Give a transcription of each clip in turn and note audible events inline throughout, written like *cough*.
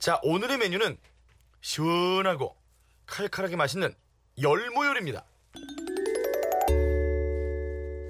자, 오늘의 메뉴는 시원하고 칼칼하게 맛있는 열무 요리입니다.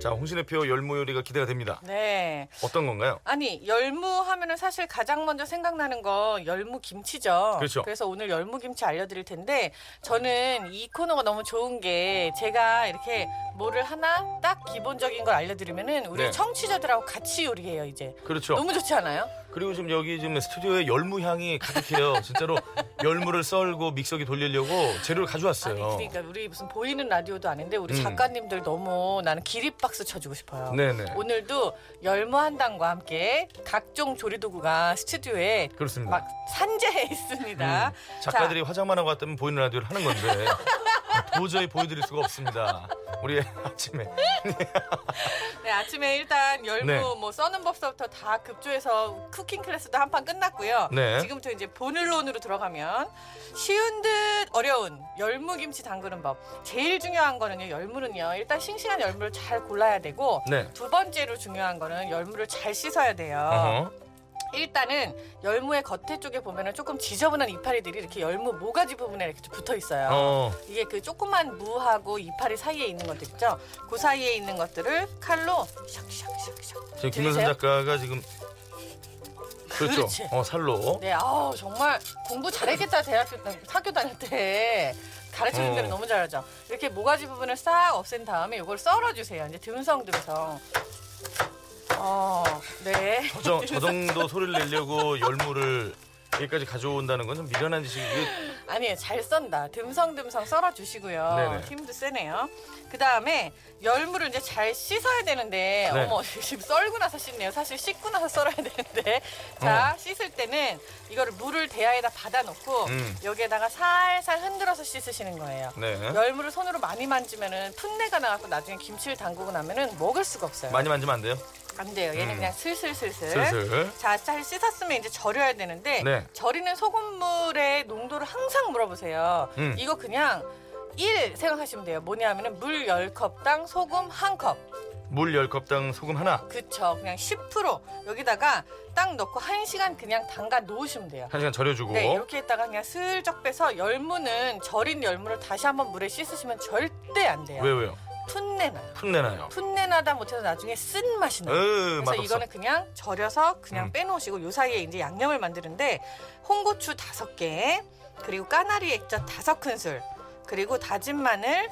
자, 홍신의표 열무 요리가 기대가 됩니다. 네. 어떤 건가요? 아니 열무 하면은 사실 가장 먼저 생각나는 거 열무 김치죠. 그렇죠. 래서 오늘 열무 김치 알려드릴 텐데 저는 이 코너가 너무 좋은 게 제가 이렇게 뭐를 하나 딱 기본적인 걸 알려드리면은 우리 네. 청취자들하고 같이 요리해요 이제. 그렇죠. 너무 좋지 않아요? 그리고 지금 여기 지금 스튜디오에 열무 향이 가득해요. *laughs* 진짜로 열무를 썰고 믹서기 돌리려고 재료를 가져왔어요. 아니 그러니까 우리 무슨 보이는 라디오도 아닌데 우리 음. 작가님들 너무 나는 기립박수 쳐주고 싶어요. 네네. 오늘도 열무 한 단과 함께 각종 조리도구가 스튜디오에 그렇습니다. 막 산재해 있습니다. 음, 작가들이 화장만 하고 왔다면 보이는 라디오를 하는 건데 *laughs* 도저히 보여드릴 수가 없습니다. 우리 아침에 *laughs* 네, 아침에 일단 열무 네. 뭐 써는 법서부터 다 급조해서 쿠킹 클래스도 한 판 끝났고요. 네. 지금부터 이제 본을론으로 들어가면 쉬운 듯 어려운 열무 김치 담그는 법. 제일 중요한 거는요. 열무는요. 일단 싱싱한 열무를 잘 골라야 되고 네. 두 번째로 중요한 거는 열무를 잘 씻어야 돼요. 어허. 일단은 열무의 겉에 쪽에 보면은 조금 지저분한 이파리들이 이렇게 열무 모가지 부분에 이렇게 좀 붙어 있어요. 어. 이게 그 조그만 무하고 이파리 사이에 있는 것들 있죠? 그 사이에 있는 것들을 칼로 샥샥샥샥. 지금 김은선 작가가 지금 그렇죠. 그렇지. 어 살로. 네, 아우 정말 공부 잘했겠다 대학교 학교 다닐 때 가르쳐준 어. 대로 너무 잘하죠. 이렇게 모가지 부분을 싹 없앤 다음에 이걸 썰어주세요. 이제 듬성 듬성. 어, 네. 저, 정- 저 정도 소리를 내려고 열무를 여기까지 가져온다는 건 좀 미련한 짓이 이게 아니에요. 잘 썬다. 듬성듬성 썰어 주시고요. 네네. 힘도 세네요. 그 다음에 열무를 이제 잘 씻어야 되는데, 네. 어머, *laughs* 지금 썰고 나서 씻네요. 사실 씻고 나서 썰어야 되는데. 자, 씻을 때는 이거를 물을 대야에다 받아놓고, 음. 여기에다가 살살 흔들어서 씻으시는 거예요. 네. 열무를 손으로 많이 만지면은 풋내가 나갖고 나중에 김치를 담그고 나면은 먹을 수가 없어요. 많이 만지면 안 돼요. 안 돼요. 얘는 음. 그냥 슬슬슬슬. 슬슬. 자, 잘 씻었으면 이제 절여야 되는데 네. 절이는 소금물의 농도를 항상 물어보세요. 음. 이거 그냥 1 생각하시면 돼요. 뭐냐면은 물 10컵당 소금 1컵. 물 10컵당 소금 하나. 그쵸. 그냥 10% 여기다가 딱 넣고 1시간 그냥 담가 놓으시면 돼요. 한 시간 절여주고. 네, 이렇게 했다가 그냥 슬쩍 빼서 열무는 절인 열무를 다시 한번 물에 씻으시면 절대 안 돼요. 왜 왜요? 풋내 나요. 풋내 나요. 풋내 나다 못해서 나중에 쓴 맛이 나요. 으, 그래서. 이거는 그냥 절여서 그냥 음. 빼놓으시고 요 사이에 이제 양념을 만드는데 홍고추 다섯 개 그리고 까나리 액젓 다섯 큰술 그리고 다진 마늘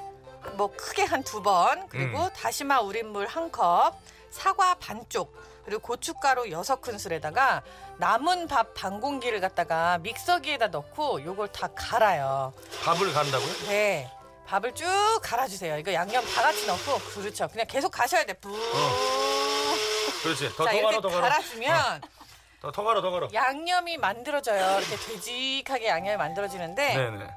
뭐 크게 한 두 번 그리고 음. 다시마 우린 물 한 컵 사과 반쪽 그리고 고춧가루 여섯 큰술에다가 남은 밥 반 공기를 갖다가 믹서기에다 넣고 요걸 다 갈아요. 밥을 간다고요? 네. 밥을 쭉 갈아주세요. 이거 양념 다 같이 넣고 그렇죠. 그냥 계속 가셔야 돼. 부. 그렇지. 더, 자 더 이렇게 갈아, 더 갈아. 갈아주면 더, 더 갈아, 더 갈아. 양념이 만들어져요. 이렇게 되직하게 양념이 만들어지는데 네네.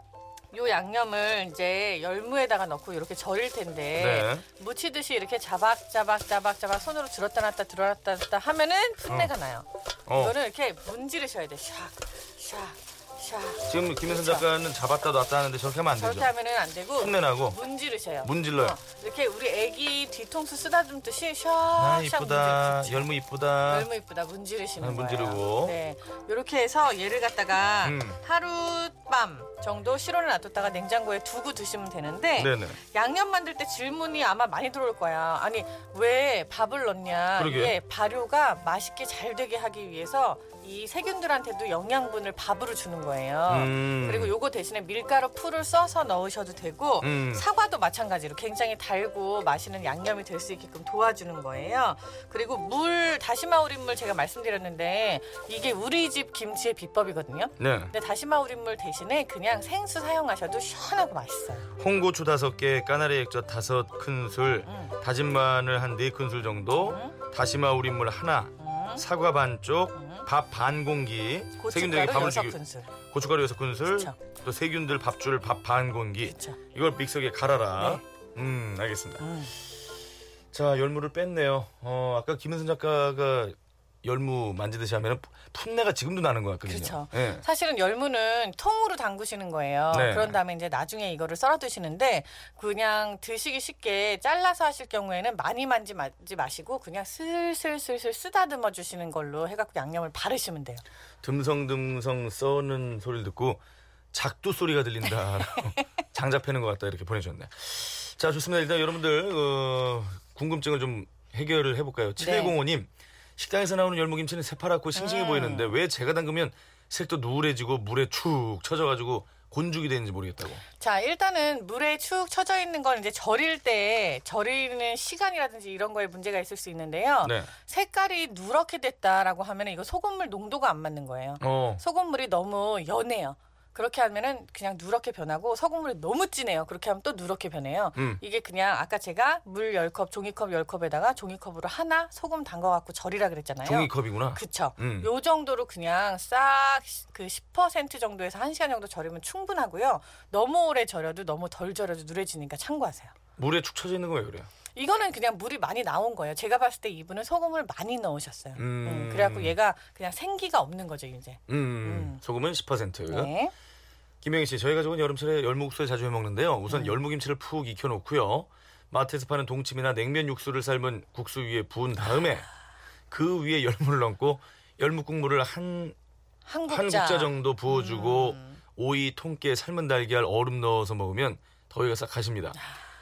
요 양념을 이제 열무에다가 넣고 이렇게 절일 텐데 네. 무치듯이 이렇게 자박자박 자박자박 손으로 들었다 놨다 들었다 놨다 하면은 풋내가 나요. 어. 이거는 이렇게 문지르셔야 돼. 샥, 샥, 샥. 지금 김민선 작가는 잡았다 놨다 하는데 저렇게 하면 안 되죠. 저렇게 하면은 안 되고 풋내 나고. 문지르셔요. 문질러요. 어, 이렇게 우리 애기 뒤통수 쓰다듬듯이 샥, 아, 샥 이쁘다. 문지르죠. 열무 이쁘다. 열무 이쁘다 문지르시는 아, 거예요. 문지르고. 네, 이렇게 해서 얘를 갖다가 음. 하 룻밤 정도 실온에 놔뒀다가 냉장고에 두고 드시면 되는데 네네. 양념 만들 때 질문이 아마 많이 들어올 거야. 아니 왜 밥을 넣냐? 그러게. 이게 발효가 맛있게 잘 되게 하기 위해서 이 세균들한테도 영양분을 밥으로 주는 거예요. 음. 그리고 요거 대신에 밀가루 풀을 써서 넣으셔도 되고 음. 사과도 마찬가지로 굉장히 달고 맛있는 양념이 될 수 있게끔 도와주는 거예요. 그리고 물 다시마 우린 물 제가 말씀드렸는데 이게 우리 집 김치의 비법이거든요. 네. 근데 다시마 우린 물 대신 에 그냥 생수 사용하셔도 시원하고 맛있어요. 홍고추 다섯 개, 까나리 액젓 다섯 큰술, 음. 다진 마늘 한 네 큰술 정도, 다시마 우린물 하나, 음. 사과 반쪽, 음. 밥반 공기, 세균들에게 고춧가루 밥을 여섯 주기, 큰술. 고춧가루 여섯 큰술, 그쵸. 또 세균들 밥줄 밥 반 공기. 그쵸. 이걸 믹서기에 갈아라. 네. 음, 알겠습니다. 음. 자, 열무를 뺐네요. 어, 아까 김은선 작가가 열무 만지듯이 하면 풋내가 지금도 나는 것 같거든요. 그렇죠. 예. 사실은 열무는 통으로 담그시는 거예요. 네. 그런 다음에 이제 나중에 이거를 썰어 드시는데 그냥 드시기 쉽게 잘라서 하실 경우에는 많이 만지 마지 마시고 그냥 슬슬슬슬 쓰다듬어 주시는 걸로 해갖고 양념을 바르시면 돼요. 듬성듬성 써는 소리를 듣고 작두 소리가 들린다. *laughs* 장작 패는 것 같다 이렇게 보내주셨네. 자 좋습니다. 일단 여러분들 어, 궁금증을 좀 해결을 해볼까요? 7105님 식당에서 나오는 열무김치는 새파랗고 싱싱해 음. 보이는데 왜 제가 담그면 색도 누래지고 물에 축 쳐져가지고 곤죽이 되는지 모르겠다고. 자, 일단은 물에 축 쳐져 있는 건 이제 절일 때 절이는 시간이라든지 이런 거에 문제가 있을 수 있는데요. 네. 색깔이 누렇게 됐다라고 하면 이거 소금물 농도가 안 맞는 거예요. 어. 소금물이 너무 연해요. 그렇게 하면은 그냥 누렇게 변하고 소금물이 너무 진해요. 그렇게 하면 또 누렇게 변해요. 음. 이게 그냥 아까 제가 물 10컵, 종이컵 10컵에다가 종이컵으로 하나 소금 담가 갖고 절이라 그랬잖아요. 종이컵이구나. 그쵸. 음. 요 정도로 그냥 싹 그 10% 정도에서 1시간 정도 절이면 충분하고요. 너무 오래 절여도 너무 덜 절여도 누래지니까 참고하세요. 물에 축 쳐져 있는 거왜 그래요? 이거는 그냥 물이 많이 나온 거예요. 제가 봤을 때 이분은 소금을 많이 넣으셨어요. 음. 음, 그래갖고 얘가 그냥 생기가 없는 거죠, 이제. 음, 음. 소금은 10%. 네. 김영희 씨, 저희 가족은 여름철에 열무국수를 자주 해 먹는데요. 우선 열무김치를 푹 익혀놓고요. 마트에서 파는 동치미나 냉면 육수를 삶은 국수 위에 부은 다음에 *laughs* 그 위에 열무를 넣고 열무 국물을 한, 한한 국자. 정도 부어주고 음. 오이, 통깨, 삶은 달걀, 얼음 넣어서 먹으면 더위가 싹 가십니다.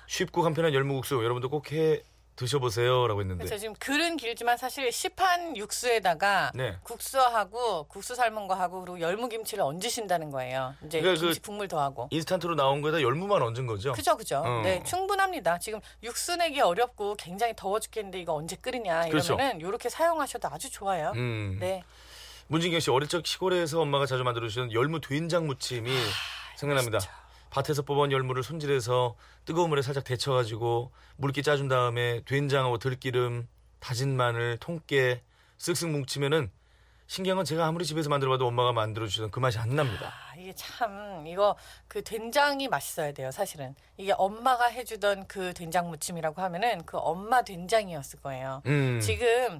쉽고 간편한 열무국수 여러분도 꼭 해 드셔보세요라고 했는데 그래서 지금 글은 길지만 사실 시판 육수에다가 네. 국수하고 국수 삶은 거 하고 그리고 열무김치를 얹으신다는 거예요. 이제 그러니까 김치 그- 국물 더하고. 인스턴트로 나온 거에다 열무만 얹은 거죠. 그죠, 그죠. 어. 네, 충분합니다. 지금 육수 내기 어렵고 굉장히 더워 죽겠는데 이거 언제 끓이냐 그렇죠. 이러면은 이렇게 사용하셔도 아주 좋아요. 음. 네. 문진경 씨 어릴 적 시골에서 엄마가 자주 만들어 주시는 열무 된장 무침이 생각납니다. 밭에서 뽑은 열무를 손질해서 뜨거운 물에 살짝 데쳐가지고 물기 짜준 다음에 된장하고 들기름, 다진 마늘, 통깨 쓱쓱 뭉치면은 신기한 건 제가 아무리 집에서 만들어봐도 엄마가 만들어 주시던 그 맛이 안 납니다. 아, 이게 참 이거 그 된장이 맛있어야 돼요, 사실은. 이게 엄마가 해주던 그 된장 무침이라고 하면은 그 엄마 된장이었을 거예요. 음. 지금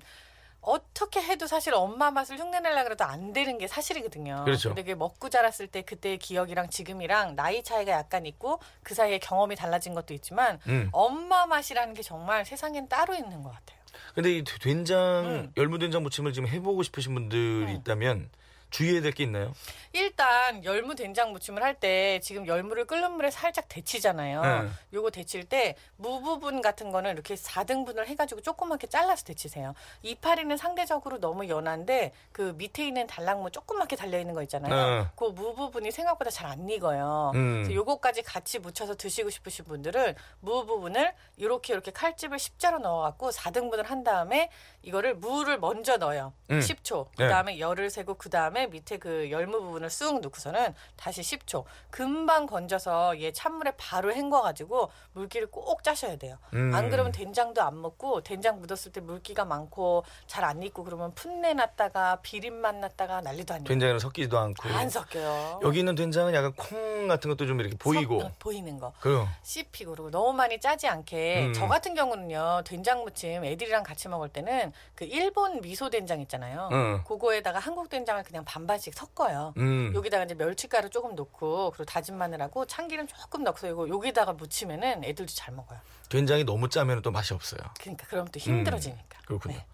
어떻게 해도 사실 엄마 맛을 흉내내려 그래도 안 되는 게 사실이거든요. 그렇죠. 근데 그게 먹고 자랐을 때 그때의 기억이랑 지금이랑 나이 차이가 약간 있고 그 사이에 경험이 달라진 것도 있지만 음. 엄마 맛이라는 게 정말 세상엔 따로 있는 것 같아요. 근데 이 된장 음. 열무 된장 무침을 지금 해보고 싶으신 분들이 있다면 주의해야 될 게 있나요? 일단 열무 된장 무침을 할 때 지금 열무를 끓는 물에 살짝 데치잖아요. 네. 요거 데칠 때 무 부분 같은 거는 이렇게 4등분을 해가지고 조그맣게 잘라서 데치세요. 이파리는 상대적으로 너무 연한데 그 밑에 있는 달랑무 조그맣게 달려 있는 거 있잖아요. 네. 그 무 부분이 생각보다 잘 안 익어요. 음. 그래서 요거까지 같이 묻혀서 드시고 싶으신 분들은 무 부분을 이렇게 이렇게 칼집을 십자로 넣어갖고 4등분을 한 다음에 이거를 무를 먼저 넣어요. 음. 10초. 네. 그다음에 열을 세고 그 다음에 밑에 그 열무 부분을 쑥 넣고서는 다시 10초. 금방 건져서 얘 찬물에 바로 헹궈 가지고 물기를 꼭 짜셔야 돼요. 음. 안 그러면 된장도 안 먹고 된장 묻었을 때 물기가 많고 잘 안 익고 그러면 풋내 났다가 비린맛 났다가 난리도 아니에요. 된장이랑 섞이지도 않고 안 섞여요. 여기 있는 된장은 약간 콩 같은 것도 좀 이렇게 보이고 섞- 보이는 거. 그 씹히고 그리고 너무 많이 짜지 않게 음. 저 같은 경우는요 된장 무침 애들이랑 같이 먹을 때는 그 일본 미소 된장 있잖아요. 응. 그거에다가 한국 된장을 그냥 반반씩 섞어요. 음. 여기다가 이제 멸치가루 조금 넣고 그리고 다진 마늘하고 참기름 조금 넣고서 이거 여기다가 무치면은 애들도 잘 먹어요. 된장이 너무 짜면 또 맛이 없어요. 그러니까 그럼 또 힘들어지니까. 그렇군요. 네.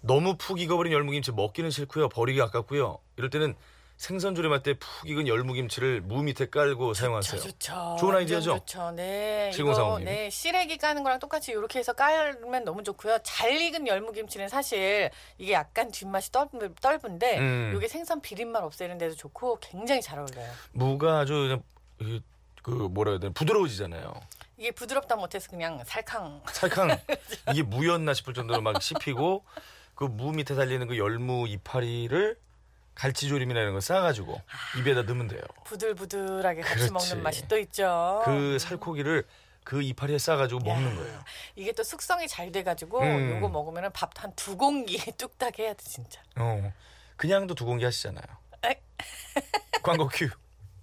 너무 푹 익어버린 열무김치 먹기는 싫고요. 버리기 아깝고요. 이럴 때는 생선 조림할 때 푹 익은 열무김치를 무 밑에 깔고 사용하세요. 좋죠. 좋은 아이디어죠? 좋죠. 네. 이거. 네 시래기 까는 거랑 똑같이 이렇게 해서 깔면 너무 좋고요. 잘 익은 열무김치는 사실 이게 약간 뒷맛이 떫, 떫은데 음. 이게 생선 비린맛 없애는 데도 좋고 굉장히 잘 어울려요. 무가 아주 이- 그 뭐라 해야 되나 부드러워지잖아요. 이게 부드럽다 못해서 그냥 살캉. 살캉 *laughs* 이게 무였나 싶을 정도로 막 씹히고 그 무 밑에 달리는 그 열무 이파리를 갈치조림이나 이런 거 싸가지고 입에다 넣으면 돼요. 부들부들하게 같이 그렇지. 먹는 맛이 또 있죠. 그 살코기를 그 이파리에 싸가지고 먹는 거예요. 이게 또 숙성이 잘 돼가지고 음. 요거 먹으면 밥 한 두 공기 *laughs* 뚝딱 해야 돼 진짜. 어. 그냥도 두 공기 하시잖아요. 광고 큐.